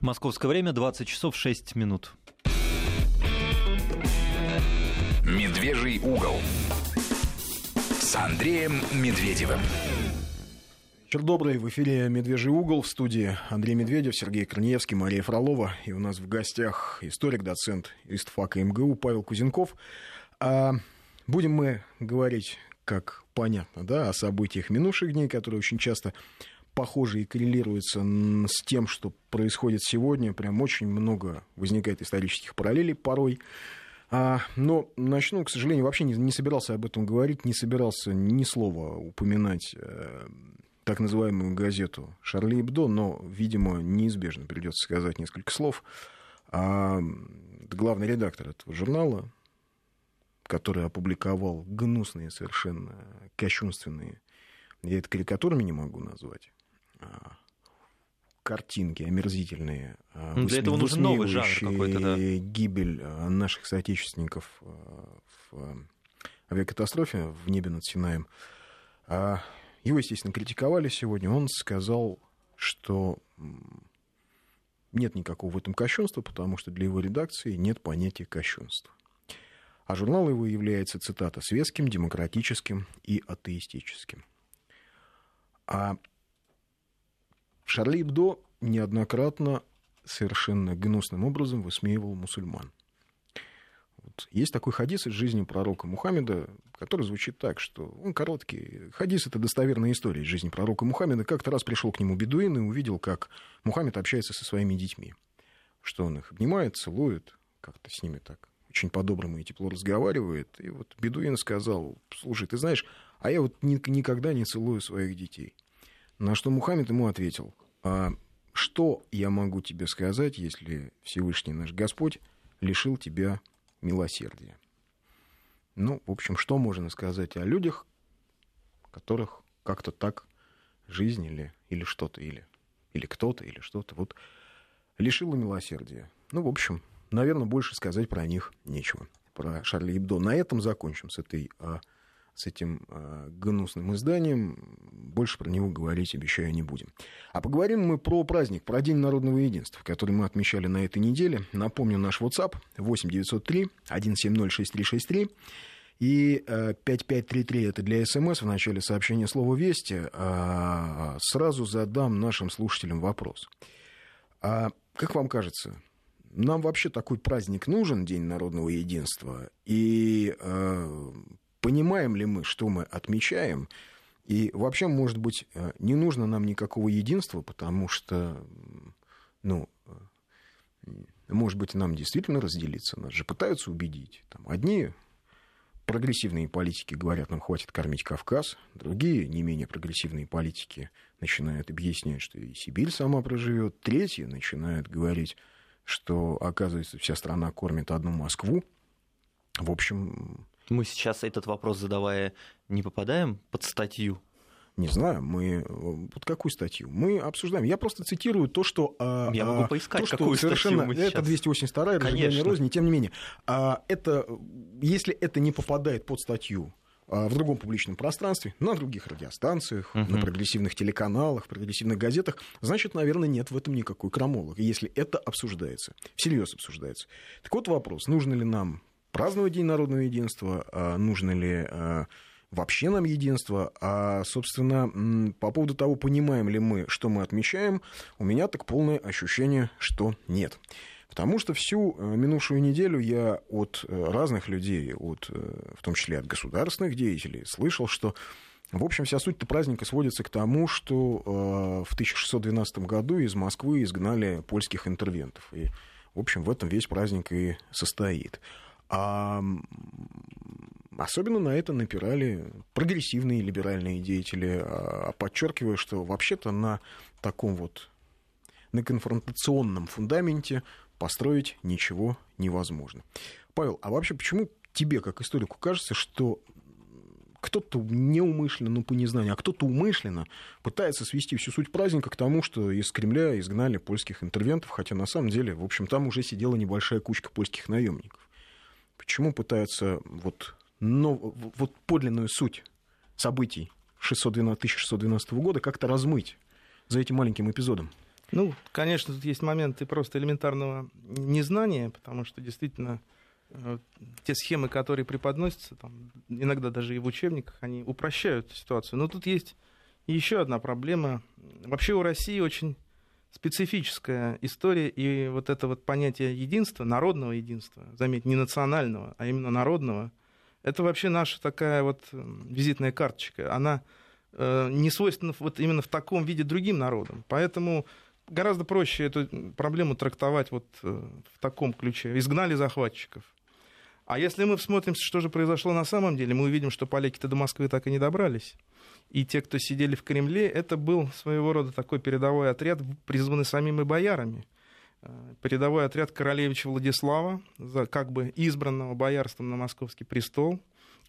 Московское время 20 часов 6 минут. Медвежий угол с Андреем Медведевым. Вечер добрый. В эфире «Медвежий угол» в студии Андрей Медведев, Сергей Корнеевский, Мария Фролова. И у нас в гостях историк, доцент истфака МГУ Павел Кузенков. А будем мы говорить, как понятно, да, о событиях минувших дней, которые очень часто похожи и коррелируются с тем, что происходит сегодня. Прям очень много возникает исторических параллелей порой. А, но начну, к сожалению, вообще не, не собирался об этом говорить, не собирался ни слова упоминать э, так называемую газету Шарли Эбдо, но, видимо, неизбежно придется сказать несколько слов. А главный редактор этого журнала, который опубликовал гнусные, совершенно кощунственные, я это карикатурами не могу назвать, картинки омерзительные, а, ну, для этого нужен новый жанр какой-то, да. гибель а, наших соотечественников в авиакатастрофе в небе над Синаем. Его, естественно, критиковали сегодня. Он сказал, что нет никакого в этом кощунства, потому что для его редакции нет понятия кощунства. А журнал его является, цитата, светским, демократическим и атеистическим. А Шарли Бдо неоднократно совершенно гнусным образом высмеивал мусульман. Вот. Есть такой хадис из жизни пророка Мухаммеда, который звучит так, что он короткий. Хадис — это достоверная история из жизни пророка Мухаммеда. Как-то раз пришел к нему бедуин и увидел, как Мухаммед общается со своими детьми. Что он их обнимает, целует, как-то с ними так очень по-доброму и тепло разговаривает. И вот бедуин сказал, слушай, ты знаешь, а я вот никогда не целую своих детей. На что Мухаммед ему ответил, а что я могу тебе сказать, если Всевышний наш Господь лишил тебя милосердия. Ну, в общем, что можно сказать о людях, которых как-то так жизнь или, или что-то, или, или кто-то, или что-то вот лишило милосердия. Ну, в общем, наверное, больше сказать про них нечего. Про Шарли Ибдо. На этом закончим с этой а, с этим э, гнусным изданием. Больше про него говорить, обещаю, не будем. А поговорим мы про праздник, про День народного единства, который мы отмечали на этой неделе. Напомню, наш WhatsApp 8 903 170 6363. И 5533 это для СМС. В начале сообщения слова «Вести». А, сразу задам нашим слушателям вопрос. А как вам кажется, нам вообще такой праздник нужен, День народного единства? И э, понимаем ли мы, что мы отмечаем, и вообще, может быть, э, не нужно нам никакого единства, потому что, ну, э, может быть, нам действительно разделиться, нас же пытаются убедить. Там, одни прогрессивные политики говорят, нам хватит кормить Кавказ, другие, не менее прогрессивные политики, начинают объяснять, что и Сибирь сама проживет, третьи начинают говорить, что, оказывается, вся страна кормит одну Москву. В общем, мы сейчас этот вопрос задавая, не попадаем под статью? Не знаю, мы под какую статью? Мы обсуждаем. Я просто цитирую то, что... А, Я могу а, поискать, то, что какую совершенно... мы Это 282-я, разжигание розни, тем не менее. А это, если это не попадает под статью в другом публичном пространстве, на других радиостанциях, uh-huh. на прогрессивных телеканалах, прогрессивных газетах, значит, наверное, нет в этом никакой крамолы, если это обсуждается, всерьез обсуждается. Так вот вопрос, нужно ли нам праздновать День народного единства, а нужно ли а, вообще нам единство, а, собственно, по поводу того, понимаем ли мы, что мы отмечаем, у меня так полное ощущение, что нет. Потому что всю э, минувшую неделю я от э, разных людей, от, э, в том числе от государственных деятелей, слышал, что в общем, вся суть праздника сводится к тому, что в 1612 году из Москвы изгнали польских интервентов. И, в общем, в этом весь праздник и состоит. А особенно на это напирали прогрессивные либеральные деятели, а, подчеркивая, что вообще-то на таком вот на конфронтационном фундаменте построить ничего невозможно. Павел, а вообще почему тебе, как историку, кажется, что кто-то неумышленно, ну, по незнанию, а кто-то умышленно пытается свести всю суть праздника к тому, что из Кремля изгнали польских интервентов, хотя на самом деле, в общем, там уже сидела небольшая кучка польских наемников. Почему пытаются вот, но, вот подлинную суть событий 612, 1612 года как-то размыть за этим маленьким эпизодом? Ну, конечно, тут есть моменты просто элементарного незнания, потому что действительно э, те схемы, которые преподносятся, там, иногда даже и в учебниках, они упрощают ситуацию. Но тут есть еще одна проблема. Вообще у России очень специфическая история, и вот это вот понятие единства, народного единства, заметь, не национального, а именно народного, это вообще наша такая вот визитная карточка. Она э, не свойственна вот именно в таком виде другим народам. Поэтому гораздо проще эту проблему трактовать вот э, в таком ключе. Изгнали захватчиков. А если мы посмотрим, что же произошло на самом деле, мы увидим, что поляки-то до Москвы так и не добрались. И те, кто сидели в Кремле, это был своего рода такой передовой отряд, призванный самими боярами. Э, передовой отряд королевича Владислава, за как бы избранного боярством на московский престол,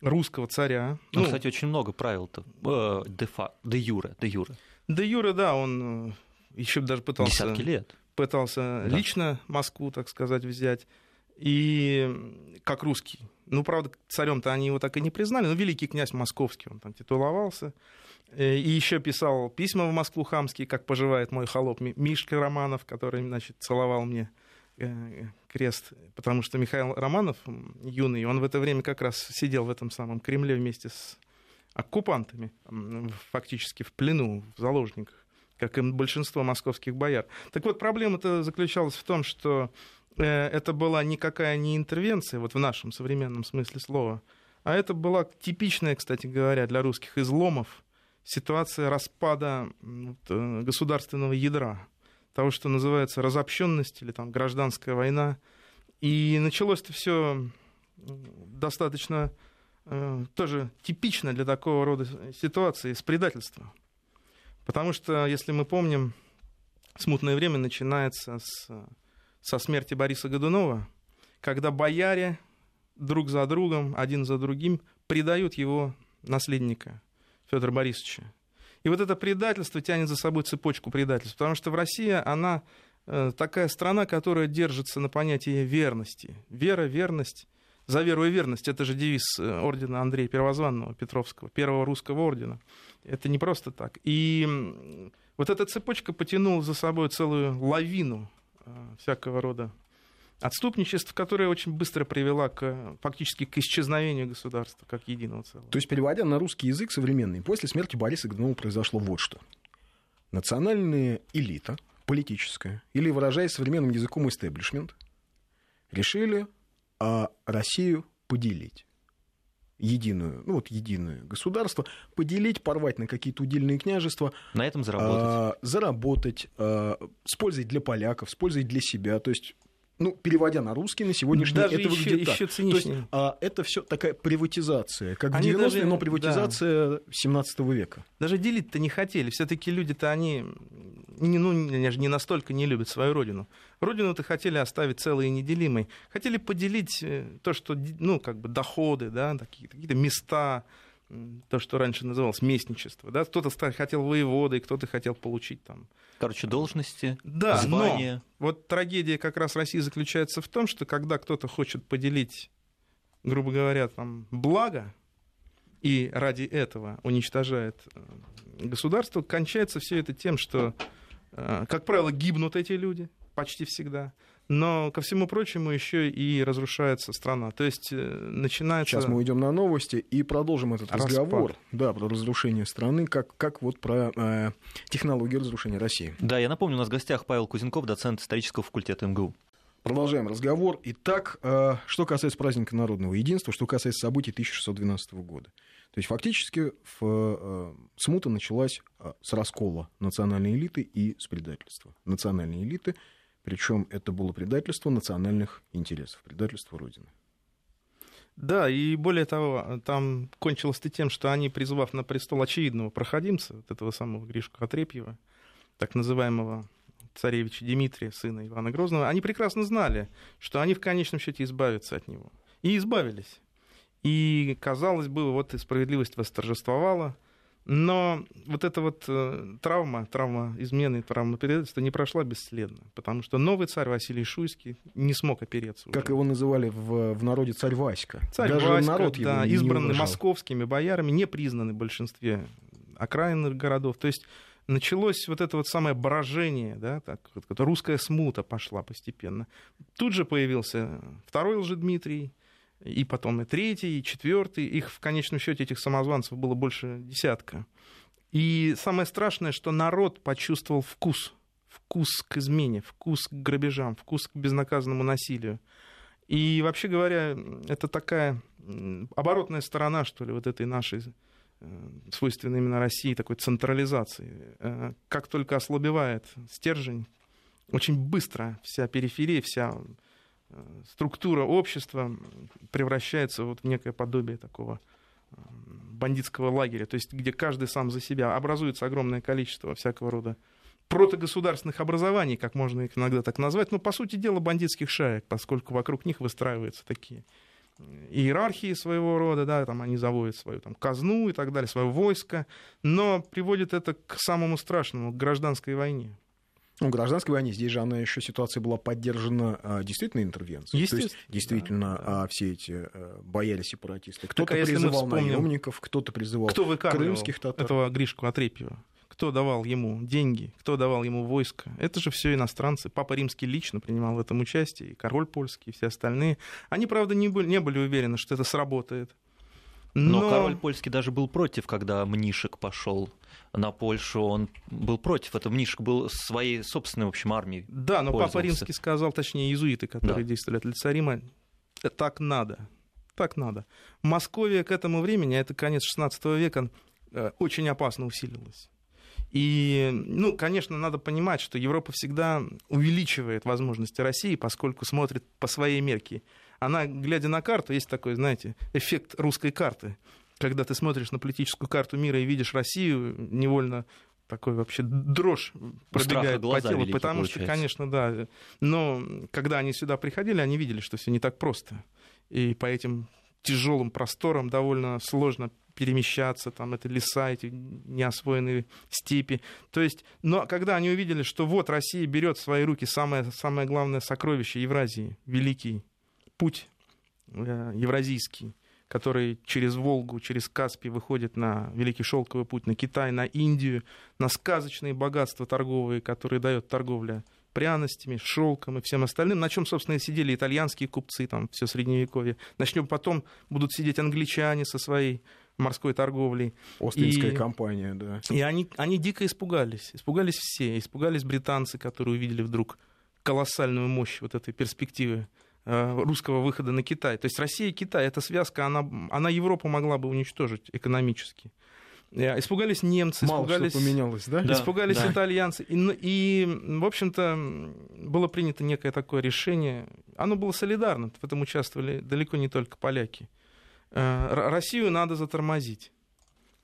русского царя. Ну, ну кстати, очень много правил-то. Э, де, фа, де юре, де юре. Де юре, да, он э, еще даже пытался... Десятки лет. Пытался да. лично Москву, так сказать, взять. И как русский. Ну, правда, царем-то они его так и не признали, но великий князь московский, он там титуловался. Э, и еще писал письма в Москву хамские, как поживает мой холоп Мишка Романов, который, значит, целовал мне э, крест, потому что Михаил Романов, юный, он в это время как раз сидел в этом самом Кремле вместе с оккупантами, фактически в плену, в заложниках, как и большинство московских бояр. Так вот, проблема-то заключалась в том, что это была никакая не интервенция, вот в нашем современном смысле слова, а это была типичная, кстати говоря, для русских изломов ситуация распада э, государственного ядра, того, что называется разобщенность или там гражданская война. И началось это все достаточно э, тоже типично для такого рода ситуации с предательства. Потому что, если мы помним, смутное время начинается с, со смерти Бориса Годунова, когда бояре друг за другом, один за другим предают его наследника – Федора Борисовича. И вот это предательство тянет за собой цепочку предательств, потому что в России она э, такая страна, которая держится на понятии верности. Вера, верность. За веру и верность. Это же девиз э, ордена Андрея Первозванного Петровского, первого русского ордена. Это не просто так. И вот эта цепочка потянула за собой целую лавину всякого рода отступничество, которое очень быстро привело к, фактически к исчезновению государства как единого целого. То есть, переводя на русский язык современный, после смерти Бориса Годунова произошло вот что. Национальная элита, политическая, или, выражаясь современным языком, истеблишмент, решили а, Россию поделить единую, ну вот единое государство, поделить, порвать на какие-то удельные княжества. На этом заработать. А, заработать, а, с пользой для поляков, с пользой для себя. То есть ну, переводя на русский, на сегодняшний Даже это еще, выглядит еще так. То есть, а, это все такая приватизация, как они в 90-е, даже, но приватизация да. 17 века. Даже делить-то не хотели. Все-таки люди-то они не, ну, не настолько не любят свою родину. Родину-то хотели оставить целой и неделимой. Хотели поделить э, то, что, ну, как бы доходы, да, какие-то места, то, что раньше называлось местничество. Да? Кто-то хотел воеводой, кто-то хотел получить там... Короче, должности, да, звания. Но вот трагедия как раз России заключается в том, что когда кто-то хочет поделить, грубо говоря, там, благо, и ради этого уничтожает э, государство, кончается все это тем, что, э, как правило, гибнут эти люди почти всегда но, ко всему прочему, еще и разрушается страна. То есть э, начинается... Сейчас мы уйдем на новости и продолжим этот Распад. разговор да, про разрушение страны, как, как вот про э, технологию разрушения России. Да, я напомню, у нас в гостях Павел Кузенков, доцент исторического факультета МГУ. Продолжаем разговор. Итак, э, что касается праздника народного единства, что касается событий 1612 года. То есть фактически в, э, смута началась э, с раскола национальной элиты и с предательства. Национальные элиты – причем это было предательство национальных интересов, предательство Родины. Да, и более того, там кончилось -то тем, что они, призывав на престол очевидного проходимца, вот этого самого Гришку Отрепьева, так называемого царевича Дмитрия, сына Ивана Грозного, они прекрасно знали, что они в конечном счете избавятся от него. И избавились. И, казалось бы, вот и справедливость восторжествовала – но вот эта вот э, травма, травма измены, травма предательства не прошла бесследно, потому что новый царь Василий Шуйский не смог опереться. Как уже. его называли в, в народе царь Васька. Царь Даже Васька, народ да, избранный московскими боярами, не признанный в большинстве окраинных городов. То есть началось вот это вот самое брожение, да, так, вот, русская смута пошла постепенно. Тут же появился второй Лжедмитрий, и потом и третий, и четвертый. Их в конечном счете этих самозванцев было больше десятка. И самое страшное, что народ почувствовал вкус. Вкус к измене, вкус к грабежам, вкус к безнаказанному насилию. И вообще говоря, это такая оборотная сторона, что ли, вот этой нашей э, свойственной именно России такой централизации. Э, как только ослабевает стержень, очень быстро вся периферия, вся структура общества превращается вот в некое подобие такого бандитского лагеря, то есть где каждый сам за себя. Образуется огромное количество всякого рода протогосударственных образований, как можно их иногда так назвать, но, по сути дела, бандитских шаек, поскольку вокруг них выстраиваются такие иерархии своего рода, да, там они заводят свою там, казну и так далее, свое войско, но приводит это к самому страшному, к гражданской войне. Ну, гражданской войне здесь же она еще ситуация была поддержана а, действительно интервенцией. То есть действительно да, да. А, все эти а, боялись сепаратисты. Кто-то так, а призывал вспомним, наемников, кто-то призывал кто крымских татар. Этого Гришку Отрепьева кто давал ему деньги, кто давал ему войско. Это же все иностранцы. Папа Римский лично принимал в этом участие, и король польский, и все остальные. Они, правда, не были, не были уверены, что это сработает. Но... Но король польский даже был против, когда Мнишек пошел на Польшу, он был против этого. Мнишек был своей собственной, в общем, армией. Да, но Папа Римский сказал, точнее, иезуиты, которые да. действовали от лица Рима, так надо. Так надо. Московия к этому времени, а это конец XVI века, э, очень опасно усилилась. И, ну, конечно, надо понимать, что Европа всегда увеличивает возможности России, поскольку смотрит по своей мерке. Она, глядя на карту, есть такой, знаете, эффект русской карты. Когда ты смотришь на политическую карту мира и видишь Россию, невольно такой вообще дрожь пробегает по телу, потому получается. что, конечно, да. Но когда они сюда приходили, они видели, что все не так просто. И по этим тяжелым просторам довольно сложно перемещаться, там это леса, эти неосвоенные степи. То есть, но когда они увидели, что вот Россия берет в свои руки самое, самое главное сокровище Евразии, великий путь э, евразийский, который через Волгу, через Каспий выходит на Великий Шелковый путь, на Китай, на Индию, на сказочные богатства торговые, которые дает торговля пряностями, шелком и всем остальным, на чем, собственно, и сидели итальянские купцы, там, все средневековье. Начнем потом, будут сидеть англичане со своей морской торговлей. Остинская и, компания, да. И они, они дико испугались. Испугались все. Испугались британцы, которые увидели вдруг колоссальную мощь вот этой перспективы русского выхода на Китай. То есть Россия и Китай, эта связка, она, она Европу могла бы уничтожить экономически. Э, испугались немцы, Мало испугались, что поменялось, да? испугались да. итальянцы. И, и, в общем-то, было принято некое такое решение. Оно было солидарно. В этом участвовали далеко не только поляки. Э, Россию надо затормозить.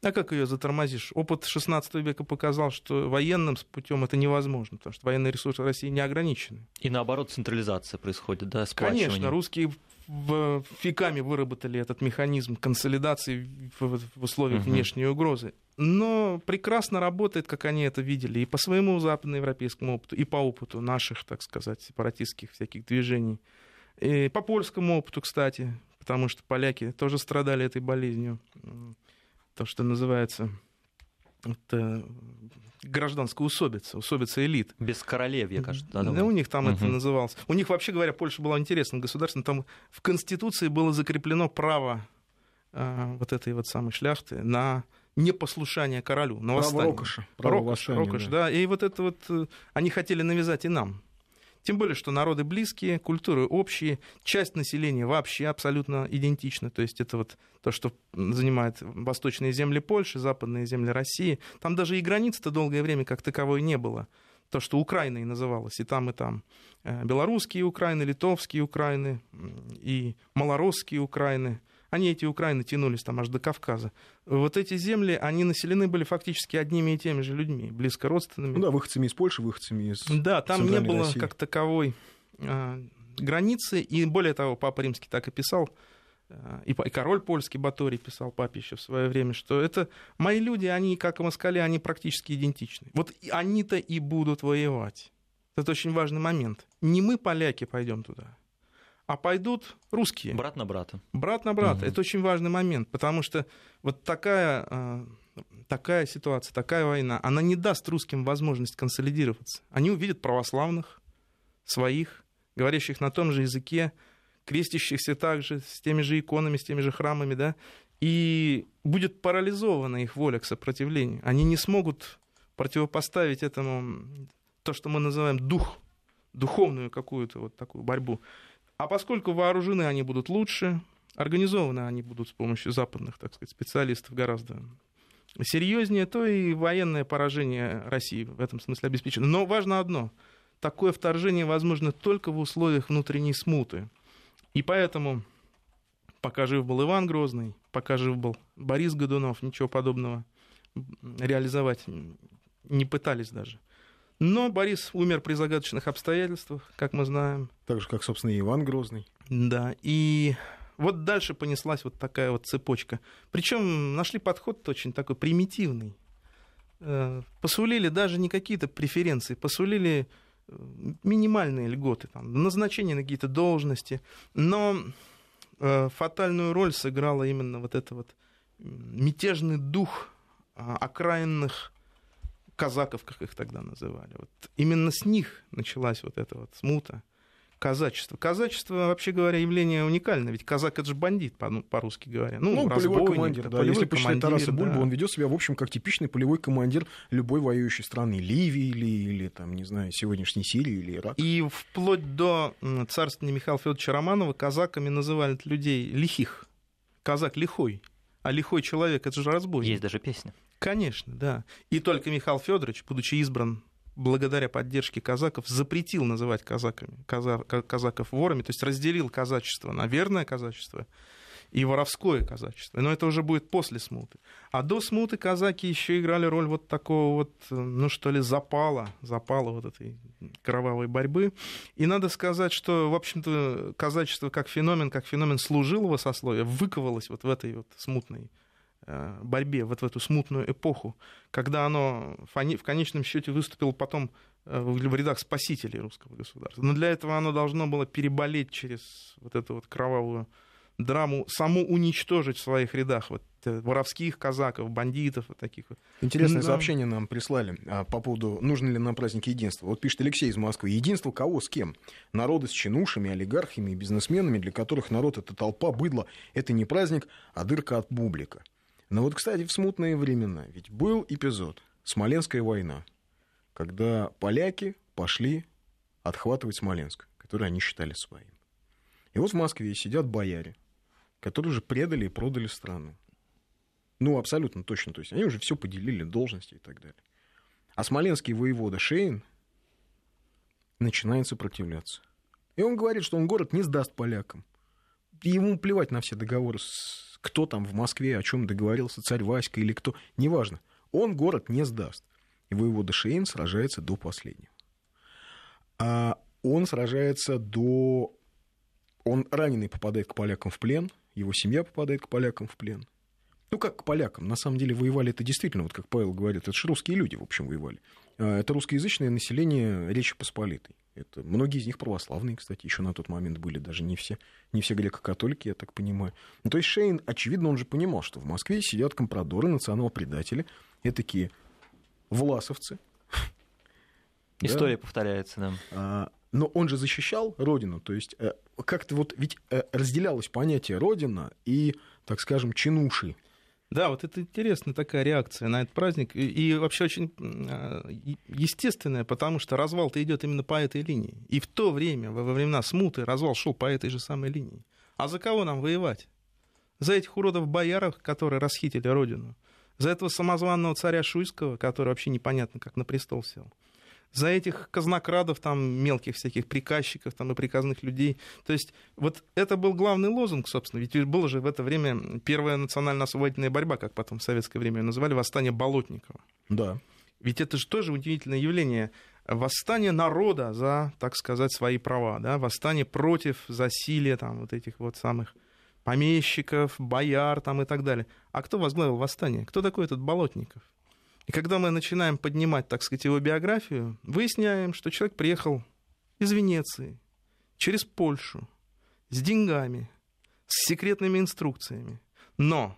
А как ее затормозишь? Опыт XVI века показал, что военным путем это невозможно, потому что военные ресурсы России не ограничены. И наоборот, централизация происходит, да, Конечно, русские в, веками выработали этот механизм консолидации в, в условиях угу. внешней угрозы. Но прекрасно работает, как они это видели, и по своему западноевропейскому опыту, и по опыту наших, так сказать, сепаратистских всяких движений. И по польскому опыту, кстати, потому что поляки тоже страдали этой болезнью. То, что называется это гражданская усобица, усобица элит. Без королевья, кажется. Да, да, у них там угу. это называлось. У них, вообще говоря, Польша была интересным государством. Там в Конституции было закреплено право э, вот этой вот самой шляхты на непослушание королю, на восстание. Право Рокоша. Право Рокош, Рокош, да. да. И вот это вот э, они хотели навязать и нам. Тем более, что народы близкие, культуры общие, часть населения вообще абсолютно идентична. То есть это вот то, что занимает восточные земли Польши, западные земли России. Там даже и границы-то долгое время как таковой не было. То, что Украиной называлось, и там, и там. Э, белорусские Украины, литовские Украины, и малоросские Украины – они, эти Украины, тянулись там аж до Кавказа. Вот эти земли, они населены были фактически одними и теми же людьми, близко родственными. Ну да, выходцами из Польши, выходцами из Да, там не было России. как таковой э, границы, и более того, Папа Римский так и писал, э, и, и король польский Баторий писал папе еще в свое время, что это мои люди, они, как и москали, они практически идентичны. Вот они-то и будут воевать. Это очень важный момент. Не мы, поляки, пойдем туда, а пойдут русские. Брат на брата. Брат на брата. Угу. Это очень важный момент, потому что вот такая, э, такая ситуация, такая война, она не даст русским возможность консолидироваться. Они увидят православных, своих, говорящих на том же языке, крестящихся также с теми же иконами, с теми же храмами, да, и будет парализована их воля к сопротивлению. Они не смогут противопоставить этому то, что мы называем дух, духовную какую-то вот такую борьбу. А поскольку вооружены они будут лучше, организованы они будут с помощью западных, так сказать, специалистов гораздо серьезнее, то и военное поражение России в этом смысле обеспечено. Но важно одно. Такое вторжение возможно только в условиях внутренней смуты. И поэтому, пока жив был Иван Грозный, пока жив был Борис Годунов, ничего подобного реализовать не пытались даже. Но Борис умер при загадочных обстоятельствах, как мы знаем. Так же, как, собственно, и Иван Грозный. Да, и вот дальше понеслась вот такая вот цепочка. Причем нашли подход очень такой примитивный. Э, посулили даже не какие-то преференции, посулили э, минимальные льготы, там, назначение на какие-то должности. Но э, фатальную роль сыграла именно вот это вот мятежный дух а, окраинных казаков, как их тогда называли. Вот именно с них началась вот эта вот смута, казачество. Казачество, вообще говоря, явление уникальное, ведь казак это же бандит, ну, по-русски говоря. Ну, ну полевой командир, да. Полевой Если посчитать Тараса Бульбу, да. он ведет себя, в общем, как типичный полевой командир любой воюющей страны. Ливии или, или там, не знаю, сегодняшней Сирии или Ирака. И вплоть до царствования Михаила Федоровича Романова казаками называли людей лихих. Казак лихой. А лихой человек это же разбойник. Есть даже песня. Конечно, да. И только Михаил Федорович, будучи избран благодаря поддержке казаков, запретил называть казаками, каза, казаков ворами, то есть разделил казачество на верное казачество и воровское казачество. Но это уже будет после смуты. А до смуты казаки еще играли роль вот такого вот, ну что ли, запала, запала вот этой кровавой борьбы. И надо сказать, что, в общем-то, казачество как феномен, как феномен служилого сословия выковалось вот в этой вот смутной Э, борьбе, вот в эту смутную эпоху, когда оно в конечном счете выступило потом э, в рядах спасителей русского государства. Но для этого оно должно было переболеть через вот эту вот кровавую драму, саму уничтожить в своих рядах вот, э, воровских казаков, бандитов вот таких вот. Интересное да. сообщение нам прислали а, по поводу, нужно ли на праздник единства. Вот пишет Алексей из Москвы. Единство кого с кем? Народы с чинушами, олигархами и бизнесменами, для которых народ — это толпа, быдло. Это не праздник, а дырка от бублика. Но вот, кстати, в смутные времена ведь был эпизод Смоленская война, когда поляки пошли отхватывать Смоленск, который они считали своим. И вот в Москве сидят бояре, которые уже предали и продали страну. Ну, абсолютно точно. То есть они уже все поделили, должности и так далее. А смоленский воевода Шейн начинает сопротивляться. И он говорит, что он город не сдаст полякам. ему плевать на все договоры кто там в Москве о чем договорился, царь Васька или кто, неважно. Он город не сдаст. И воевода Шейн сражается до последнего. А он сражается до... Он раненый попадает к полякам в плен, его семья попадает к полякам в плен. Ну, как к полякам. На самом деле воевали это действительно, вот как Павел говорит, это же русские люди, в общем, воевали. А, это русскоязычное население Речи Посполитой. Это, многие из них православные, кстати, еще на тот момент были, даже не все, не все греко-католики, я так понимаю. Ну, то есть Шейн, очевидно, он же понимал, что в Москве сидят компрадоры, национал-предатели, и такие власовцы. История да? повторяется нам. А, но он же защищал родину, то есть э, как-то вот ведь э, разделялось понятие родина и, так скажем, чинуши. Да, вот это интересная такая реакция на этот праздник. И, и вообще очень а, естественная, потому что развал-то идет именно по этой линии. И в то время, во времена смуты, развал шел по этой же самой линии. А за кого нам воевать? За этих уродов-бояров, которые расхитили родину. За этого самозванного царя Шуйского, который вообще непонятно как на престол сел за этих казнокрадов, там, мелких всяких приказчиков там, и приказных людей. То есть вот это был главный лозунг, собственно. Ведь было же в это время первая национально-освободительная борьба, как потом в советское время ее называли, восстание Болотникова. Да. Ведь это же тоже удивительное явление. Восстание народа за, так сказать, свои права, да? восстание против засилия там, вот этих вот самых помещиков, бояр там, и так далее. А кто возглавил восстание? Кто такой этот Болотников? И когда мы начинаем поднимать, так сказать, его биографию, выясняем, что человек приехал из Венеции, через Польшу, с деньгами, с секретными инструкциями. Но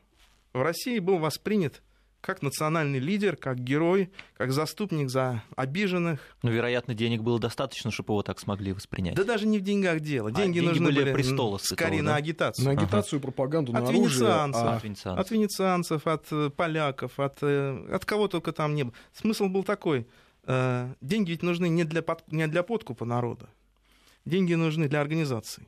в России был воспринят как национальный лидер, как герой, как заступник за обиженных. Ну, вероятно, денег было достаточно, чтобы его так смогли воспринять. Да даже не в деньгах дело. Деньги, а, деньги нужны были, были престола скорее этого, на агитацию. На агитацию, ага. пропаганду, от на венецианцев, оружие. А... От венецианцев. От венецианцев, от э, поляков, от, э, от кого только там не было. Смысл был такой. Э, деньги ведь нужны не для, под... не для подкупа народа. Деньги нужны для организации.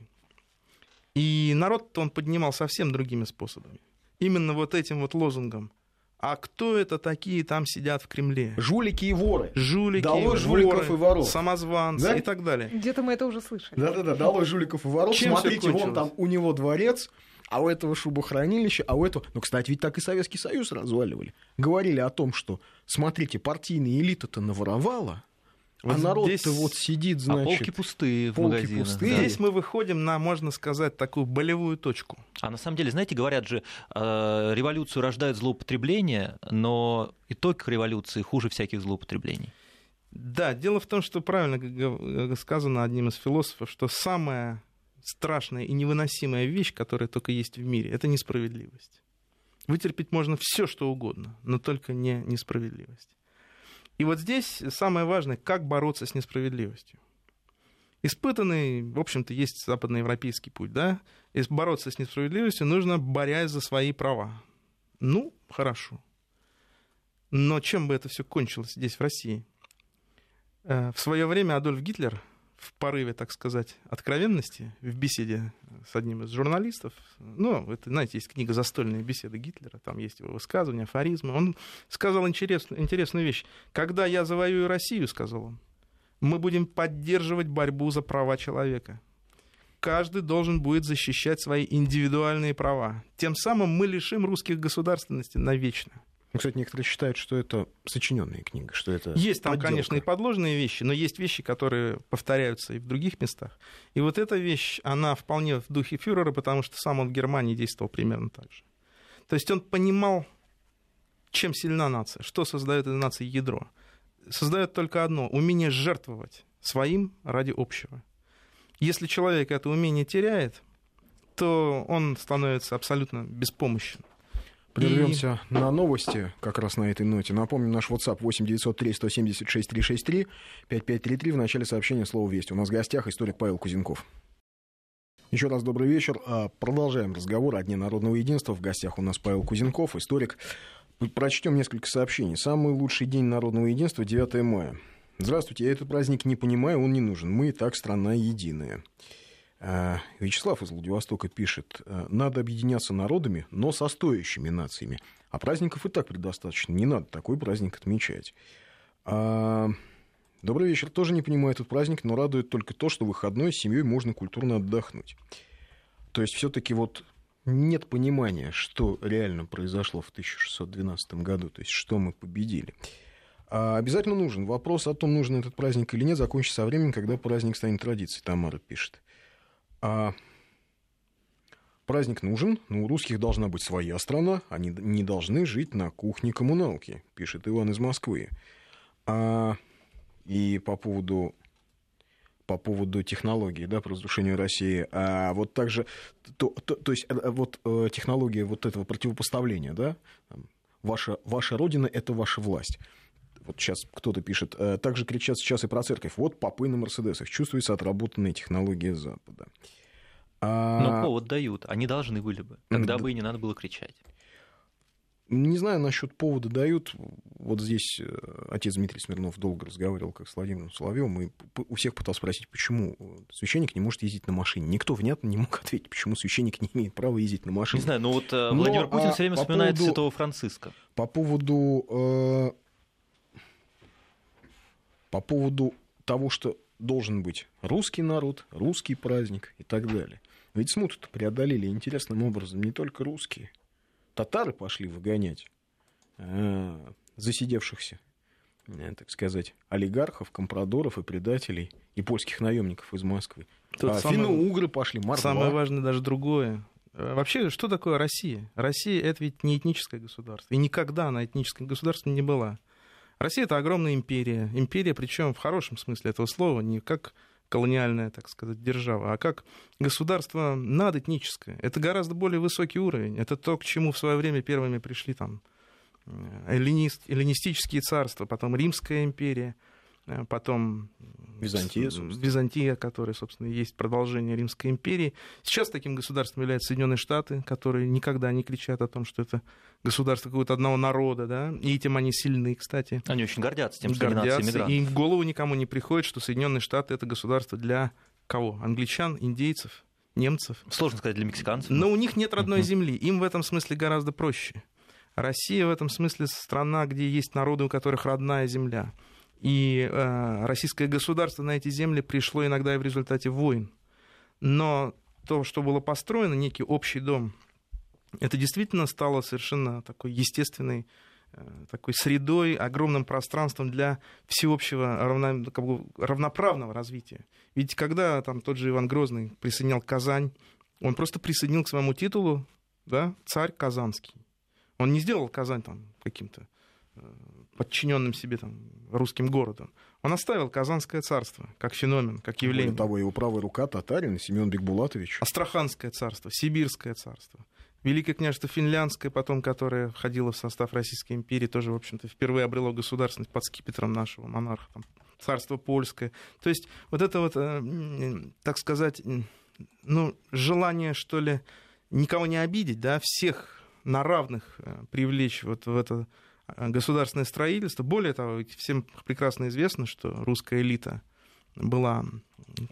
И народ он поднимал совсем другими способами. Именно вот этим вот лозунгом – а кто это такие там сидят в Кремле? Жулики и воры. Жулики, Долой жуликов и воров. Самозванцы да? и так далее. Где-то мы это уже слышали. Да-да-да, долой жуликов и воров. Чем Смотрите, вон там у него дворец, а у этого шубохранилища, а у этого... Ну, кстати, ведь так и Советский Союз разваливали. Говорили о том, что, смотрите, партийная элита-то наворовала, вот а народ-то здесь... вот сидит, значит... А полки пустые в полки магазинах. Пустые. Здесь мы выходим на, можно сказать, такую болевую точку. А на самом деле, знаете, говорят же, э, революцию рождает злоупотребление, но итог революции хуже всяких злоупотреблений. Да, дело в том, что правильно сказано одним из философов, что самая страшная и невыносимая вещь, которая только есть в мире, это несправедливость. Вытерпеть можно все, что угодно, но только не несправедливость. И вот здесь самое важное, как бороться с несправедливостью. Испытанный, в общем-то, есть западноевропейский путь, да? И бороться с несправедливостью нужно, борясь за свои права. Ну, хорошо. Но чем бы это все кончилось здесь, в России? Э, в свое время Адольф Гитлер в порыве, так сказать, откровенности в беседе с одним из журналистов. Ну, это, знаете, есть книга «Застольные беседы Гитлера», там есть его высказывания, афоризмы. Он сказал интересную, интересную вещь. «Когда я завоюю Россию, — сказал он, — мы будем поддерживать борьбу за права человека. Каждый должен будет защищать свои индивидуальные права. Тем самым мы лишим русских государственности навечно». Ну, кстати, некоторые считают, что это сочиненная книга, что это Есть там, подделка. конечно, и подложные вещи, но есть вещи, которые повторяются и в других местах. И вот эта вещь, она вполне в духе фюрера, потому что сам он в Германии действовал примерно так же. То есть он понимал, чем сильна нация, что создает эта нация ядро. Создает только одно — умение жертвовать своим ради общего. Если человек это умение теряет, то он становится абсолютно беспомощен. Прервемся и... на новости как раз на этой ноте. Напомню, наш WhatsApp 8 903 176 363 5533. В начале сообщения слово «Весть». У нас в гостях историк Павел Кузенков. Еще раз добрый вечер. А, продолжаем разговор о Дне народного единства. В гостях у нас Павел Кузенков, историк. Прочтем несколько сообщений. Самый лучший день народного единства 9 мая. Здравствуйте, я этот праздник не понимаю, он не нужен. Мы и так страна единая. А, Вячеслав из Владивостока пишет, «Э, надо объединяться народами, но со стоящими нациями. А праздников и так предостаточно, не надо такой праздник отмечать. А... Добрый вечер. Тоже не понимаю этот праздник, но радует только то, что выходной с семьей можно культурно отдохнуть. То есть все-таки вот нет понимания, что реально произошло в 1612 году, то есть что мы победили. А обязательно нужен. Вопрос о том, нужен этот праздник или нет, закончится со временем, когда праздник станет традицией, Тамара пишет. А праздник нужен, но у русских должна быть своя страна, они не должны жить на кухне коммуналки, пишет Иван из Москвы. А, и по поводу по поводу технологии, да, по разрушению России, а вот также, то, то, то есть э, вот э, технология вот этого противопоставления, да, ваша, ваша родина – это ваша власть. Вот сейчас кто-то пишет, э, также кричат сейчас и про церковь. Вот попы на Мерседесах. Чувствуется отработанная технология Запада. А... Но повод дают. Они должны были бы. Тогда да. бы и не надо было кричать. Не знаю насчет повода дают. Вот здесь э, отец Дмитрий Смирнов долго разговаривал как с Владимиром Соловьевым и у всех пытался спросить, почему священник не может ездить на машине. Никто внятно не мог ответить, почему священник не имеет права ездить на машине. Не знаю, но вот э, но, Владимир Путин а, все время вспоминает поводу, святого Франциска. По поводу э, по поводу того, что должен быть русский народ, русский праздник и так далее. Ведь смуту преодолели интересным образом не только русские. Татары пошли выгонять а, засидевшихся, э, так сказать, олигархов, компрадоров и предателей, и польских наемников из Москвы. Тут а самое... финно-угры пошли, мордва. Самое важное даже другое. Э, вообще, что такое Россия? Россия — это ведь не этническое государство. И никогда она этническим государством не была. Россия — это огромная империя. Империя, причем в хорошем смысле этого слова, не как колониальная, так сказать, держава, а как государство надэтническое. Это гораздо более высокий уровень. Это то, к чему в свое время первыми пришли там эллинист, эллинистические царства, потом Римская империя, э, потом Византия, собственно. Византия, которая, собственно, есть продолжение Римской империи. Сейчас таким государством являются Соединенные Штаты, которые никогда не кричат о том, что это государство какого-то одного народа, да, и этим они сильны, кстати. Они очень гордятся тем, что гордятся, И в голову никому не приходит, что Соединенные Штаты это государство для кого? Англичан, индейцев, немцев. Сложно сказать для мексиканцев. Но у них нет родной земли. Им в этом смысле гораздо проще. Россия в этом смысле страна, где есть народы, у которых родная земля. И э, российское государство на эти земли пришло иногда и в результате войн. Но то, что было построено, некий общий дом, это действительно стало совершенно такой естественной э, такой средой, огромным пространством для всеобщего равно, как бы, равноправного развития. Ведь когда там тот же Иван Грозный присоединял Казань, он просто присоединил к своему титулу да, царь Казанский. Он не сделал Казань там каким-то э, подчиненным себе там, русским городом. Он оставил Казанское царство как феномен, как явление. Более того, его правая рука татарин Семен Бекбулатович. Астраханское царство, Сибирское царство. Великое княжество Финляндское, потом, которое входило в состав Российской империи, тоже, в общем-то, впервые обрело государственность под скипетром нашего монарха. Там, царство польское. То есть вот это вот, э, так сказать, ну, желание, что ли, никого не обидеть, да, всех на равных э, привлечь вот в это государственное строительство. Более того, всем прекрасно известно, что русская элита была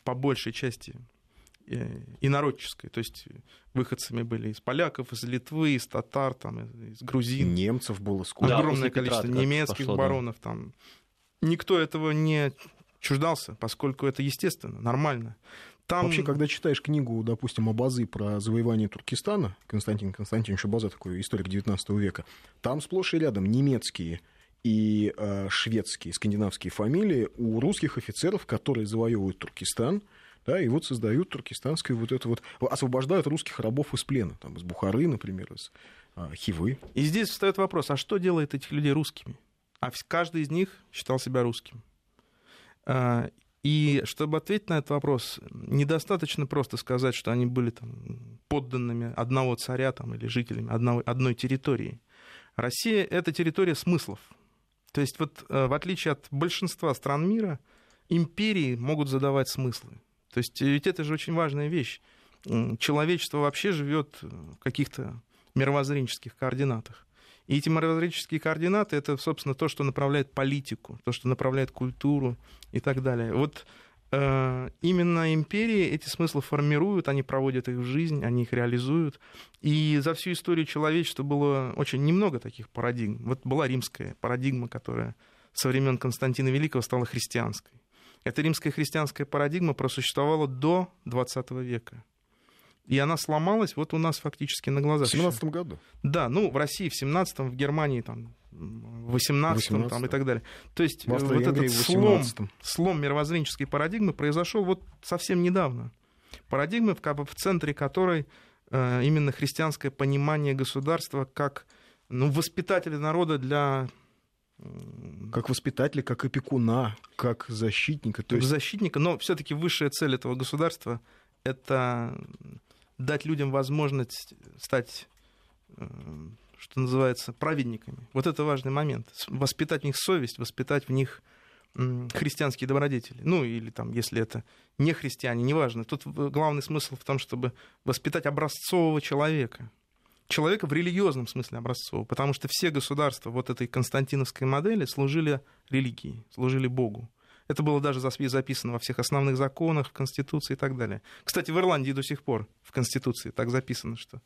по большей части э, инородческой, то есть выходцами были из поляков, из Литвы, из татар, там, из грузин. Немцев было сколько. Огромное да, количество немецких пошло, баронов. Да. Там. Никто этого не чуждался, поскольку это естественно, нормально. Там... Вообще, когда читаешь книгу, допустим, Абазы про завоевание Туркестана, Константин Константинович Абаза, такой историк 19 века, там сплошь и рядом немецкие и э, шведские, скандинавские фамилии у русских офицеров, которые завоевывают Туркестан, да, и вот создают туркестанскую вот это вот, освобождают русских рабов из плена, там, из Бухары, например, из э, Хивы. И здесь встает вопрос, а что делает этих людей русскими? А каждый из них считал себя русским. И чтобы ответить на этот вопрос, недостаточно просто сказать, что они были там, подданными одного царя там, или жителями одного, одной территории. Россия — это территория смыслов. То есть вот э, в отличие от большинства стран мира, империи могут задавать смыслы. То есть ведь это же очень важная вещь. Человечество вообще живет в каких-то мировоззренческих координатах. И эти мировоззренческие координаты — это, собственно, то, что направляет политику, то, что направляет культуру и так далее. Вот э, именно империи эти смыслы формируют, они проводят их в жизнь, они их реализуют. И за всю историю человечества было очень немного таких парадигм. Вот была римская парадигма, которая со времен Константина Великого стала христианской. Эта римская христианская парадигма просуществовала до XX века. И она сломалась вот у нас фактически на глазах. В 17 году? Да, ну, в России в 17-м, в Германии там, в 18-м там, и так далее. То есть в вот этот слом, слом мировоззренческой парадигмы произошел вот совсем недавно. Парадигмы, как бы в центре которой э, именно христианское понимание государства как ну, воспитателя народа для как воспитателя, как опекуна, как защитника. То есть... Защитника, но все-таки высшая цель этого государства это дать людям возможность стать, э, что называется, праведниками. Вот это важный момент. Воспитать в них совесть, воспитать в них христианские добродетели. Ну, или там, если это не христиане, неважно. Тут главный смысл в том, чтобы воспитать образцового человека. Человека в религиозном смысле образцового. Потому что все государства вот этой константиновской модели служили религии, служили Богу. Это было даже записано во всех основных законах, в Конституции и так далее. Кстати, в Ирландии до сих пор в Конституции так записано, что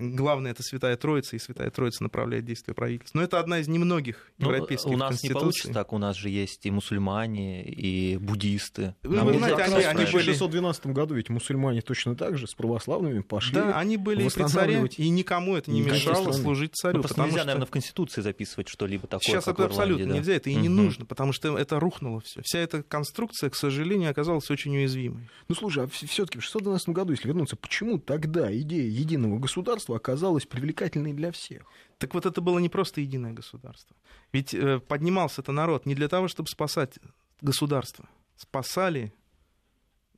главное это Святая Троица, и Святая Троица направляет действия правительства. Но это одна из немногих ну, европейских У нас не получится так, у нас же есть и мусульмане, и буддисты. Вы, вы знаете, они, они были... В 612 году ведь мусульмане точно так же с православными пошли Да, они были при царе, и никому это не мешало служить царю. Ну, просто нельзя, что... наверное, в Конституции записывать что-либо такое, Сейчас это абсолютно да? нельзя, это и угу. не нужно, потому что это рухнуло все. Вся эта конструкция, к сожалению, оказалась очень уязвимой. Ну, слушай, а все-таки в 612 году, если вернуться, почему тогда идея единого государства государство оказалось привлекательной для всех. Так вот это было не просто единое государство. Ведь э, поднимался это народ не для того, чтобы спасать государство. Спасали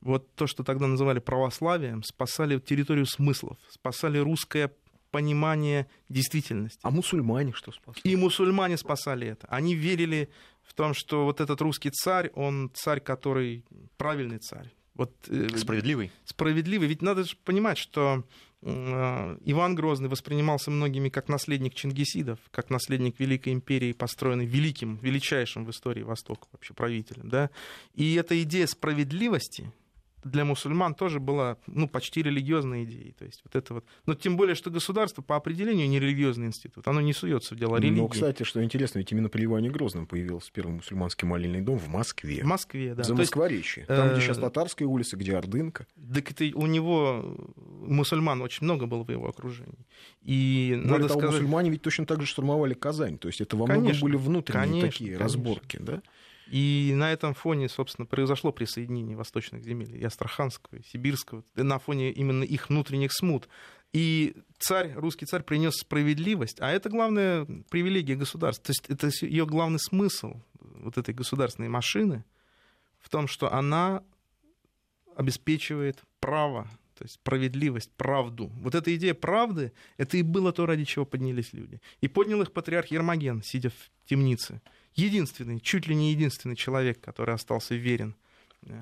вот то, что тогда называли православием, спасали территорию смыслов, спасали русское понимание действительности. А мусульмане что спасли? И мусульмане спасали это. Они верили в том, что вот этот русский царь, он царь, который правильный царь. Вот, э, справедливый. Справедливый. Ведь надо же понимать, что Иван Грозный воспринимался многими как наследник Чингисидов, как наследник Великой империи, построенной великим, величайшим в истории Востока вообще правителем. Да? И эта идея справедливости, для мусульман тоже была ну, почти религиозной идеей. То есть вот это вот. Но тем более, что государство по определению не религиозный институт. Оно не суется в дело религии. Ну, кстати, что интересно, ведь именно при Иване Грозном появился первый мусульманский молельный дом в Москве. В Москве, да. За Москворечье. Там, где сейчас э, Татарская улица, где Ордынка. Так это у него мусульман очень много было в его окружении. И Более надо того, сказать... мусульмане ведь точно так же штурмовали Казань. То есть это во многом были внутренние конечно, такие конечно. разборки, да? И на этом фоне, собственно, произошло присоединение восточных земель, и Астраханского, и Сибирского, на фоне именно их внутренних смут. И царь, русский царь принес справедливость, а это главная привилегия государства. То есть это ее главный смысл вот этой государственной машины в том, что она обеспечивает право, то есть справедливость, правду. Вот эта идея правды, это и было то, ради чего поднялись люди. И поднял их патриарх Ермоген, сидя в темнице единственный, чуть ли не единственный человек, который остался верен, э,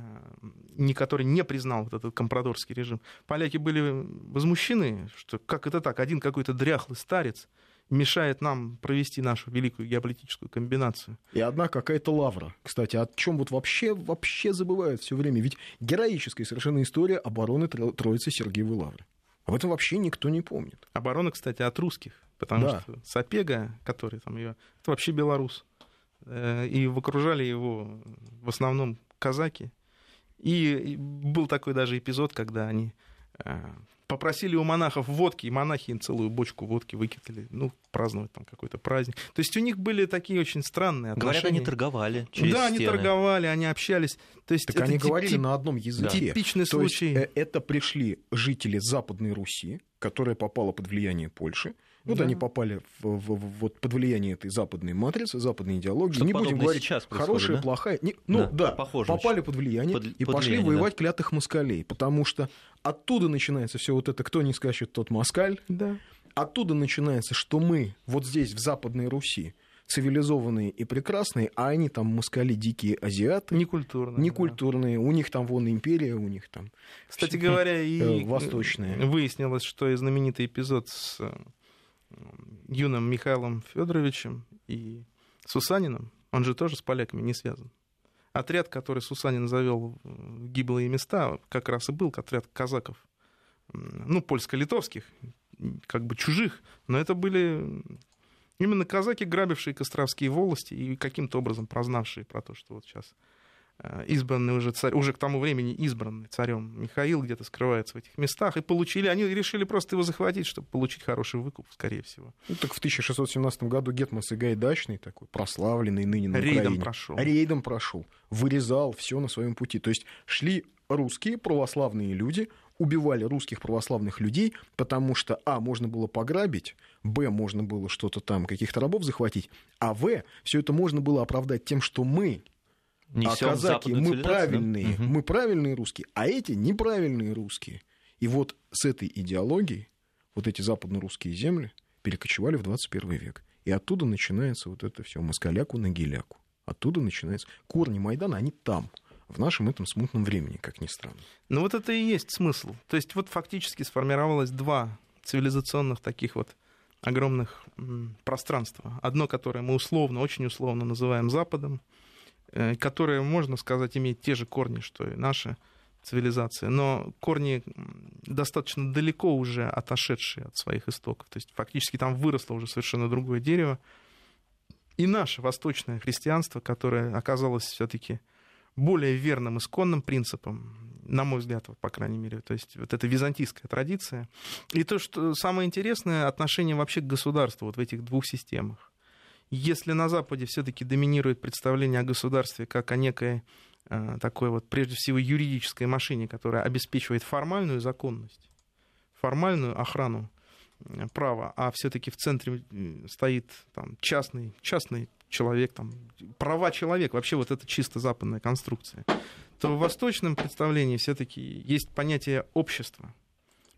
не который не признал вот этот компрадорский режим. Поляки были возмущены, что как это так, один какой-то дряхлый старец мешает нам провести нашу великую геополитическую комбинацию. И одна какая-то лавра. Кстати, о чем вот вообще, вообще забывают все время. Ведь героическая совершенно история обороны Троицы Сергиевой Лавры. Об этом вообще никто не помнит. Оборона, кстати, от русских. Потому да. что Сапега, который там ее, это вообще белорус. Э, и окружали его в основном казаки. И был такой даже эпизод, когда они э, попросили у монахов водки, и монахи им целую бочку водки выкинули, ну, праздновать там какой-то праздник. То есть у них были такие очень странные отношения. Говорят, они торговали через Да, они торговали, они общались. То есть так они тип, говорили тип, на одном языке. Типичный То случай. Есть, это пришли жители Западной Руси, которая попала под влияние Польши, вот да. они попали в, в, в, вот под влияние этой западной матрицы, западной идеологии. Что не будем говорить, сейчас хорошая, да? плохая. Не, ну да, да похоже попали под влияние под, и под пошли влияние, воевать да. клятых москалей. Потому что оттуда начинается все вот это, кто не скачет, тот москаль. Да. Оттуда начинается, что мы вот здесь, в Западной Руси, цивилизованные и прекрасные, а они там москали дикие азиаты. Некультурные. Некультурные. Да. У них там вон империя, у них там... Кстати говоря, и э, восточные. выяснилось, что и знаменитый эпизод с э, юным Михаилом Федоровичем и Сусанином, он же тоже с поляками не связан. Отряд, который Сусанин завел в гиблые места, как раз и был отряд казаков, ну, польско-литовских, как бы чужих, но это были именно казаки, грабившие Костровские волости и каким-то образом прознавшие про то, что вот сейчас избранный уже царь, уже к тому времени избранный царем Михаил где-то скрывается в этих местах, и получили, они решили просто его захватить, чтобы получить хороший выкуп, скорее всего. Ну, так в 1617 году Гетман Сагайдачный, такой прославленный ныне на Рейдом Украине, прошел. Рейдом прошел, вырезал все на своем пути. То есть шли русские православные люди, убивали русских православных людей, потому что, а, можно было пограбить, б, можно было что-то там, каких-то рабов захватить, а в, все это можно было оправдать тем, что мы Несем а казаки, мы правильные, да? мы правильные русские, а эти неправильные русские. И вот с этой идеологией вот эти западно-русские земли перекочевали в 21 век. И оттуда начинается вот это все москаляку на геляку. Оттуда начинается... Корни Майдана, они там, в нашем этом смутном времени, как ни странно. Ну вот это и есть смысл. То есть вот фактически сформировалось два цивилизационных таких вот огромных пространства. Одно, которое мы условно, очень условно называем Западом, которая, можно сказать, имеет те же корни, что и наша цивилизация, но корни достаточно далеко уже отошедшие от своих истоков. То есть фактически там выросло уже совершенно другое дерево. И наше восточное христианство, которое оказалось все-таки более верным исконным принципом, на мой взгляд, по крайней мере, то есть вот эта византийская традиция. И то, что самое интересное, отношение вообще к государству вот в этих двух системах. Если на Западе все-таки доминирует представление о государстве как о некой э, такой вот, прежде всего, юридической машине, которая обеспечивает формальную законность, формальную охрану э, права, а все-таки в центре стоит там, частный, частный человек, там, права человека, вообще вот это чисто западная конструкция, то в восточном представлении все-таки есть понятие общества.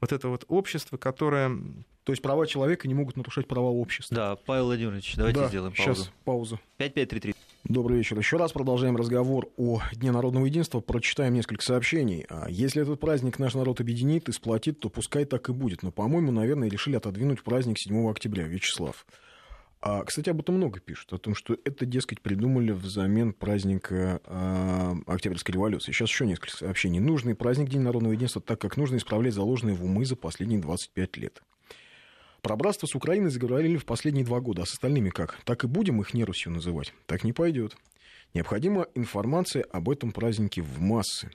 Вот это вот общество, которое... То есть права человека не могут нарушать права общества. Да, Павел Владимирович, давайте да, сделаем паузу. Сейчас паузу. 5533. Добрый вечер. Еще раз продолжаем разговор о Дне народного единства. Прочитаем несколько сообщений. А Если этот праздник наш народ объединит и сплотит, то пускай так и будет. Но, по-моему, наверное, решили отодвинуть праздник 7 октября. Вячеслав. А, кстати, об этом много пишут, о том, что это, дескать, придумали взамен праздника э, Октябрьской революции. Сейчас еще несколько сообщений. Нужный праздник День народного единства, так как нужно исправлять заложенные в умы за последние 25 лет. Про братство с Украиной заговорили в последние два года, а с остальными как? Так и будем их нерусью называть? Так не пойдет. Необходима информация об этом празднике в массы.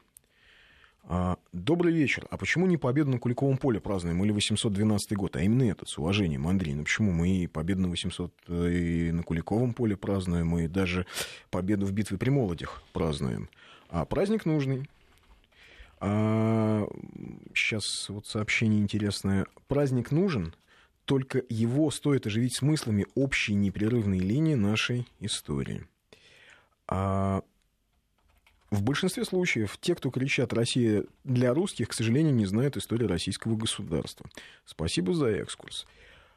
А, добрый вечер. А почему не победу на Куликовом поле празднуем или 812 год? А именно этот, с уважением, Андрей. Ну почему мы и победу на 800 э, и на Куликовом поле празднуем, и даже победу в битве при Молодях празднуем? А праздник нужный. А, сейчас вот сообщение интересное. Праздник нужен, только его стоит оживить смыслами общей непрерывной линии нашей истории. А в большинстве случаев те, кто кричат «Россия для русских», к сожалению, не знают истории российского государства. Спасибо за экскурс.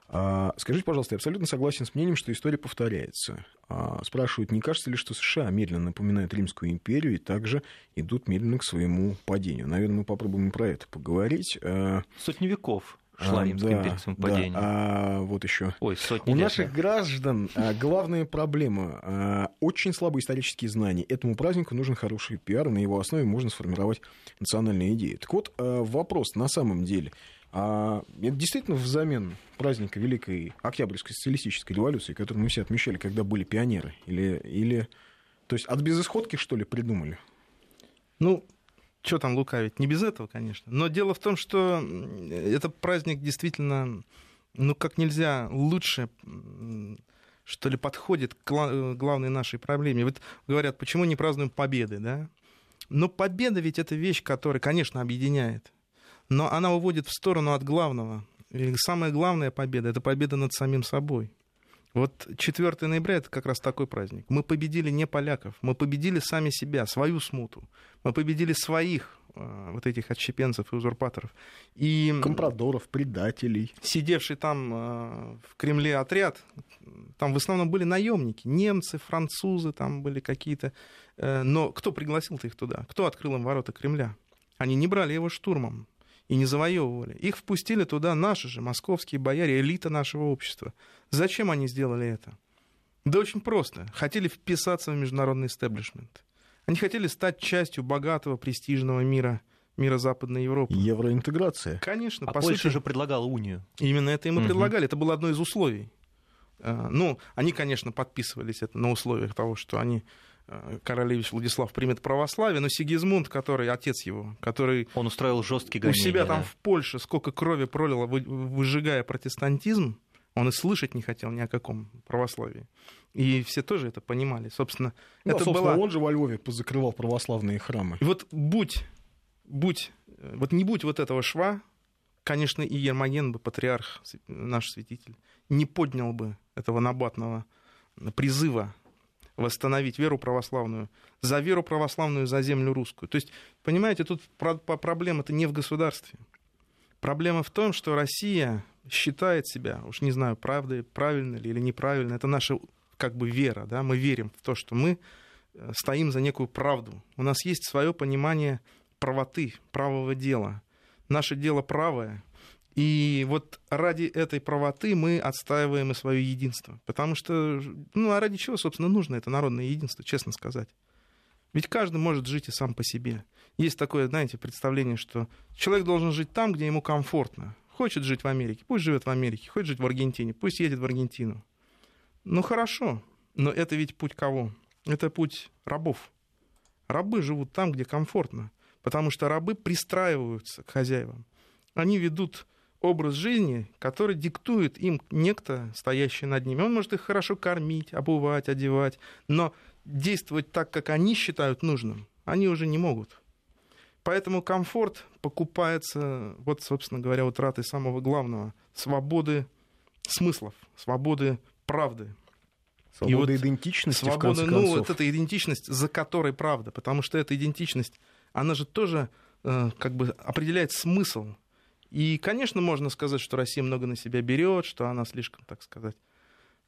А, скажите, пожалуйста, я абсолютно согласен с мнением, что история повторяется. А, спрашивают, не кажется ли, что США медленно напоминают Римскую империю и также идут медленно к своему падению? Наверное, мы попробуем про это поговорить. А, Сотни веков шла римская да, империя к своему падению. Да. А вот еще. Ой, сотни У лет, наших да. граждан а, главная проблема а, очень слабые исторические знания. Этому празднику нужен хороший пиар, и на его основе можно сформировать национальные идеи. Так вот, а, вопрос на самом деле. А это действительно взамен праздника Великой Октябрьской социалистической революции, которую мы все отмечали, когда были пионеры? Или, или... То есть от безысходки, что ли, придумали? Ну, что там лукавить? Не без этого, конечно. Но дело в том, что этот праздник действительно, ну, как нельзя лучше, что ли, подходит к гла- главной нашей проблеме. Вот говорят, почему не празднуем победы, да? Но победа ведь это вещь, которая, конечно, объединяет. Но она уводит в сторону от главного. И самая главная победа — это победа над самим собой. Вот 4 ноября это как раз такой праздник. Мы победили не поляков, мы победили сами себя, свою смуту. Мы победили своих э, вот этих отщепенцев и узурпаторов. И Компрадоров, предателей. сидевший там э, в Кремле отряд, там в основном были наемники, немцы, французы, там были какие-то. э, Но кто пригласил-то их туда? Кто открыл им ворота Кремля? Они не брали его штурмом и не завоевывали. Их впустили туда наши же московские бояре, элита нашего общества. Зачем они сделали это? Да очень просто. Хотели вписаться в международный истеблишмент. Они хотели стать частью богатого, престижного мира, мира Западной Европы. Евроинтеграция. Конечно, А по Польша сути, же предлагала унию. Именно это им и Мгм. предлагали. Это было одно из условий. Э, Ну, они, конечно, подписывались это на условиях того, что они королевич Владислав примет православие, но Сигизмунд, который отец его, который Он устроил жесткие у гонения. себя там да. в Польше сколько крови пролило, вы- выжигая протестантизм, он и слышать не хотел ни о каком православии. И все тоже это понимали. Собственно, Ну, а, это собственно, была... он же во Львове позакрывал православные храмы. И вот будь, будь, э, вот не будь вот этого шва, конечно, и Ермоген бы, патриарх, наш святитель, не поднял бы этого набатного призыва восстановить веру православную, за веру православную, за землю русскую. То есть, понимаете, тут проблема-то не в государстве. Проблема в том, что Россия считает себя, уж не знаю, правда, правильно ли или неправильно, это наша как бы вера, да, мы верим в то, что мы э, стоим за некую правду. У нас есть свое понимание правоты, правого дела. Наше дело правое. И вот ради этой правоты мы отстаиваем и свое единство. Потому что, ну, а ради чего, собственно, нужно это народное единство, честно сказать? Ведь каждый может жить и сам по себе. Есть такое, знаете, представление, что человек должен жить там, где ему комфортно. Хочет жить в Америке, пусть живет в Америке. Хочет жить в Аргентине, пусть едет в Аргентину. Ну хорошо, но это ведь путь кого? Это путь рабов. Рабы живут там, где комфортно, потому что рабы пристраиваются к хозяевам. Они ведут образ жизни, который диктует им некто, стоящий над ними. Он может их хорошо кормить, обувать, одевать, но действовать так, как они считают нужным, они уже не могут. Поэтому комфорт покупается, вот, собственно говоря, утратой самого главного — свободы смыслов, свободы правды. Свобода вот идентичности, в Свобода, конце ну, концов. вот эта идентичность, за которой правда, потому что эта идентичность, она же тоже э, как бы определяет смысл И, конечно, можно сказать, что Россия много на себя берет, что она слишком, так сказать,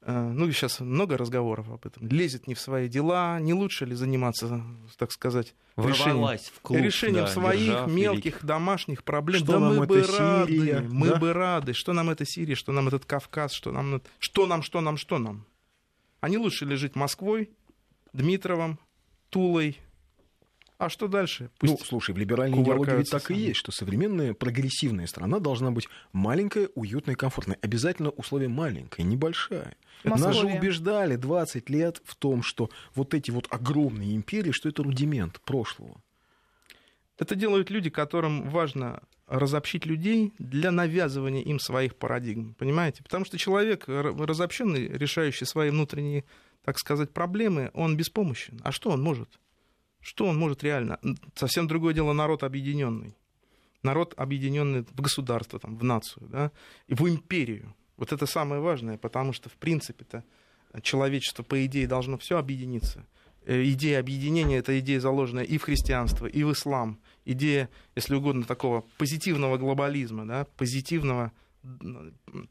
э, ну, сейчас много разговоров об этом, лезет не в свои дела, не лучше ли заниматься, так сказать, решением, в клуб, решением да, своих держав мелких великих. домашних проблем. Что да нам мы бы Сирия, рады, мы да? бы рады. Что нам это Сирия, что нам этот Кавказ, что нам, что нам, что нам, что нам. А не лучше ли жить Москвой, Дмитровым, Тулой? А что дальше? Ну, Пусть слушай, в либеральной идеологии ведь так и сами. есть, что современная прогрессивная страна должна быть маленькая, уютная, комфортная. Обязательно условие маленькое, небольшая. Нас же Московия. убеждали 20 лет в том, что вот эти вот огромные империи, что это рудимент прошлого. Это делают люди, которым важно разобщить людей для навязывания им своих парадигм. Понимаете? Потому что человек разобщенный, решающий свои внутренние, так сказать, проблемы, он беспомощен. А что он может? Что он может реально? Совсем другое дело народ объединенный. Народ объединенный в государство, там, в нацию, да, и в империю. Вот это самое важное, потому что, в принципе-то, человечество, по идее, должно все объединиться. Э, Идея объединения — это идея, заложенная и в христианство, и в ислам. Идея, если угодно, такого позитивного глобализма, да, позитивного,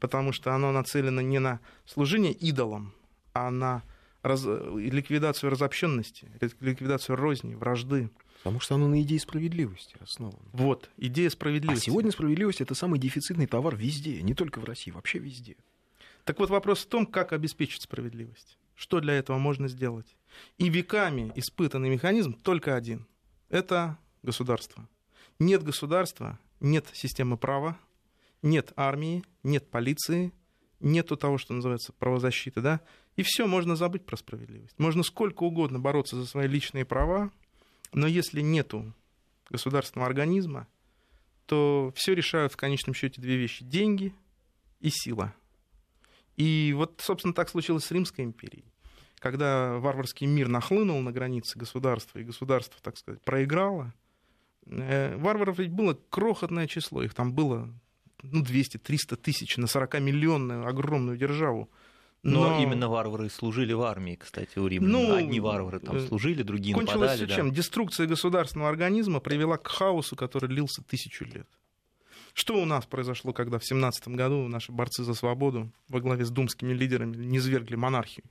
потому что оно нацелено не на служение идолам, а на раз- ликвидацию разобщенности, ликвидацию розни, вражды. Потому что оно на идее справедливости основано. Вот, идея А справедливости. сегодня справедливость это самый дефицитный товар везде, не только в России, вообще везде. Так вот вопрос в том, как обеспечить справедливость. Что для этого можно сделать? И веками испытанный механизм только один. Это государство. Нет государства, нет системы права, нет армии, нет полиции, нету того, что называется правозащиты, да? И все, можно забыть про справедливость. Можно сколько угодно бороться за свои личные права, но если нету государственного организма, то все решают в конечном счете две вещи: деньги и сила. И вот, собственно, так случилось с Римской империей. Когда варварский мир нахлынул на границы государства, и государство, так сказать, проиграло, э, варваров ведь было крохотное число. Их там было ну, 200-300 тысяч на 40-миллионную огромную державу. Но, именно варвары служили в армии, кстати, у римлян. Ну, Одни варвары там э, служили, другие Кончилось нападали. все да. чем? Деструкция государственного организма привела к хаосу, который длился тысячу лет. Что у нас произошло, когда в 17 году наши борцы за свободу во главе с думскими лидерами низвергли монархию,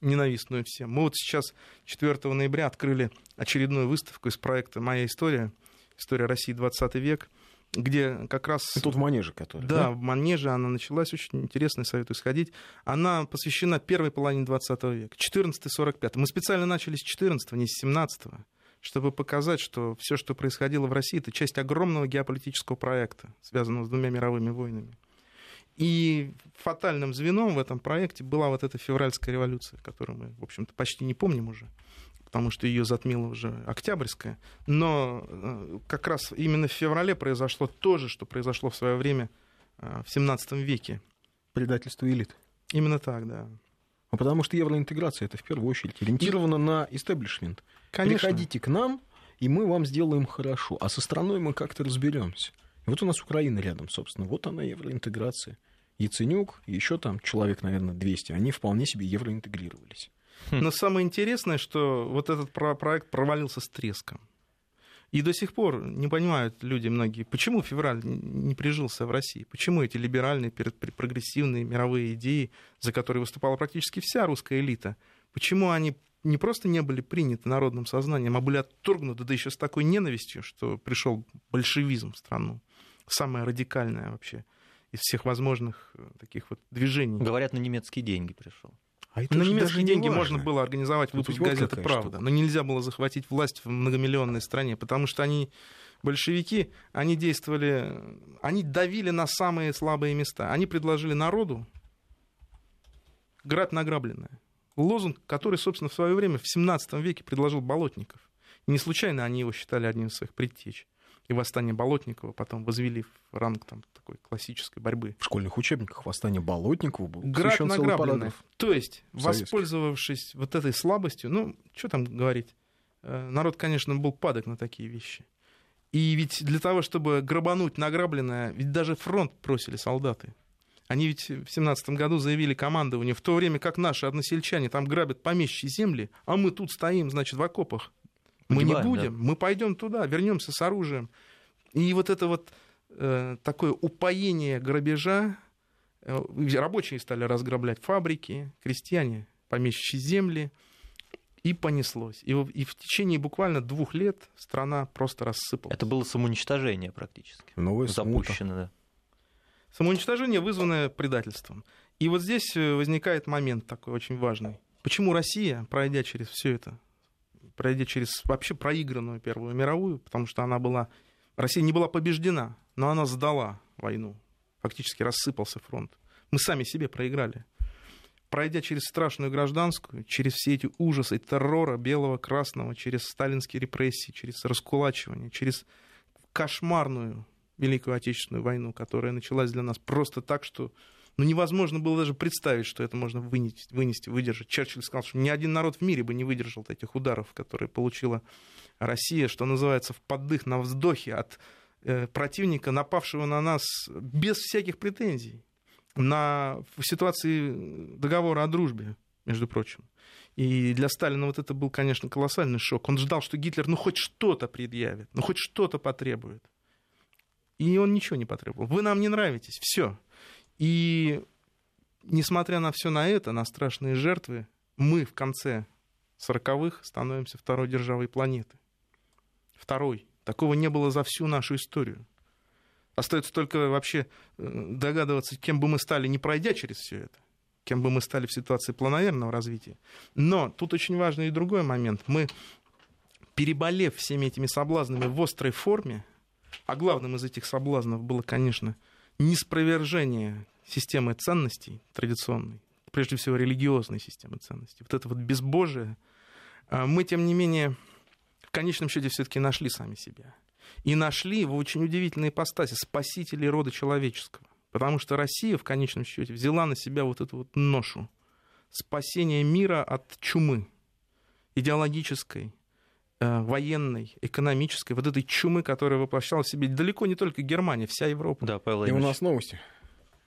ненавистную всем? Мы вот сейчас 4 ноября открыли очередную выставку из проекта «Моя история», «История России 20 век», где как раз... Тут в манеже, который. Да, в Манеже она началась, очень интересно, советую сходить. Она посвящена первой половине 20 века, 14-45. Мы специально начали с 14 не с 17 чтобы показать, что все, что происходило в России, это часть огромного геополитического проекта, связанного с двумя мировыми войнами. И фатальным звеном в этом проекте была вот эта февральская революция, которую мы, в общем-то, почти не помним уже, потому что ее затмила уже Октябрьская. Но э, как раз именно в феврале произошло то же, что произошло в свое время э, в 17 веке. Предательство элит. Именно так, да. А потому что евроинтеграция это в первую очередь ориентирована на истеблишмент. Конечно. Приходите к нам, и мы вам сделаем хорошо. А со страной мы как-то разберемся. Вот у нас Украина рядом, собственно. Вот она евроинтеграция. Яценюк, еще там человек, наверное, 200, они вполне себе евроинтегрировались. Но самое интересное, что вот этот про- проект провалился с треском. И до сих пор не понимают люди многие, почему февраль не прижился в России, почему эти либеральные, прогрессивные мировые идеи, за которые выступала практически вся русская элита, почему они не просто не были приняты народным сознанием, а были отторгнуты, да еще с такой ненавистью, что пришел большевизм в страну, самое радикальное вообще из всех возможных э, таких вот движений. Говорят, на немецкие деньги пришел. А это На немецкие не деньги важно. можно было организовать выпуск вот газеты какая «Правда», но нельзя было захватить власть в многомиллионной стране, потому что они, большевики, они действовали, они давили на самые слабые места. Они предложили народу грабь награбленное. Лозунг, который, собственно, в свое время в 17 веке предложил Болотников. И не случайно они его считали одним из своих предтеч. И восстание Болотникова потом возвели в ранг там, такой классической борьбы. В школьных учебниках восстание Болотникова был награбленное. параграф. То есть, советских. воспользовавшись вот этой слабостью, ну, что там говорить, э, народ, конечно, был падок на такие вещи. И ведь для того, чтобы грабануть награбленное, ведь даже фронт бросили солдаты. Они ведь в семнадцатом году заявили командованию, в то время как наши односельчане там грабят помещичьи земли, а мы тут стоим, значит, в окопах. Мы не будем, мы пойдем туда, вернемся с оружием. И вот это вот э, такое упоение грабежа. Э, рабочие стали разграблять фабрики, крестьяне помещичьи земли, и понеслось. И, и в течение буквально двух лет страна просто рассыпалась. Это было самоуничтожение практически. Новое Запущено, да. Самоуничтожение, вызванное предательством. И вот здесь э, возникает момент такой очень важный. Почему Россия, пройдя через все это, пройдя через вообще проигранную Первую мировую, потому что она была... Россия не была побеждена, но она сдала войну. Фактически рассыпался фронт. Мы сами себе проиграли. Пройдя через страшную гражданскую, через все эти ужасы террора белого, красного, через сталинские репрессии, через раскулачивание, через кошмарную Великую Отечественную войну, которая началась для нас просто так, что ну, невозможно было даже представить, что это можно вынести, вынести, выдержать. Черчилль сказал, что ни один народ в мире бы не выдержал этих ударов, которые получила Россия, что называется, в поддых, на вздохе от э, противника, напавшего на нас без всяких претензий, на, в ситуации договора о дружбе, между прочим. И для Сталина вот это был, конечно, колоссальный шок. Он ждал, что Гитлер ну хоть что-то предъявит, ну хоть что-то потребует. И он ничего не потребовал. Вы нам не нравитесь, все. И несмотря на все на это, на страшные жертвы, мы в конце 40-х становимся второй державой планеты. Второй. Такого не было за всю нашу историю. Остается только вообще э, догадываться, кем бы мы стали, не пройдя через все это, кем бы мы стали в ситуации планомерного развития. Но тут очень важный и другой момент. Мы, переболев всеми этими соблазнами в острой форме, а главным из этих соблазнов было, конечно, неспровержение системы ценностей традиционной, прежде всего религиозной системы ценностей, вот это вот безбожие, а, мы, тем не менее, в конечном счете все-таки нашли сами себя. И нашли в очень удивительной ипостаси спасителей рода человеческого. Потому что Россия в конечном счете взяла на себя вот эту вот ношу спасения мира от чумы идеологической, э, военной, экономической, вот этой чумы, которая воплощала в себе далеко не только Германия, вся Европа. Да, Павел И у нас новости.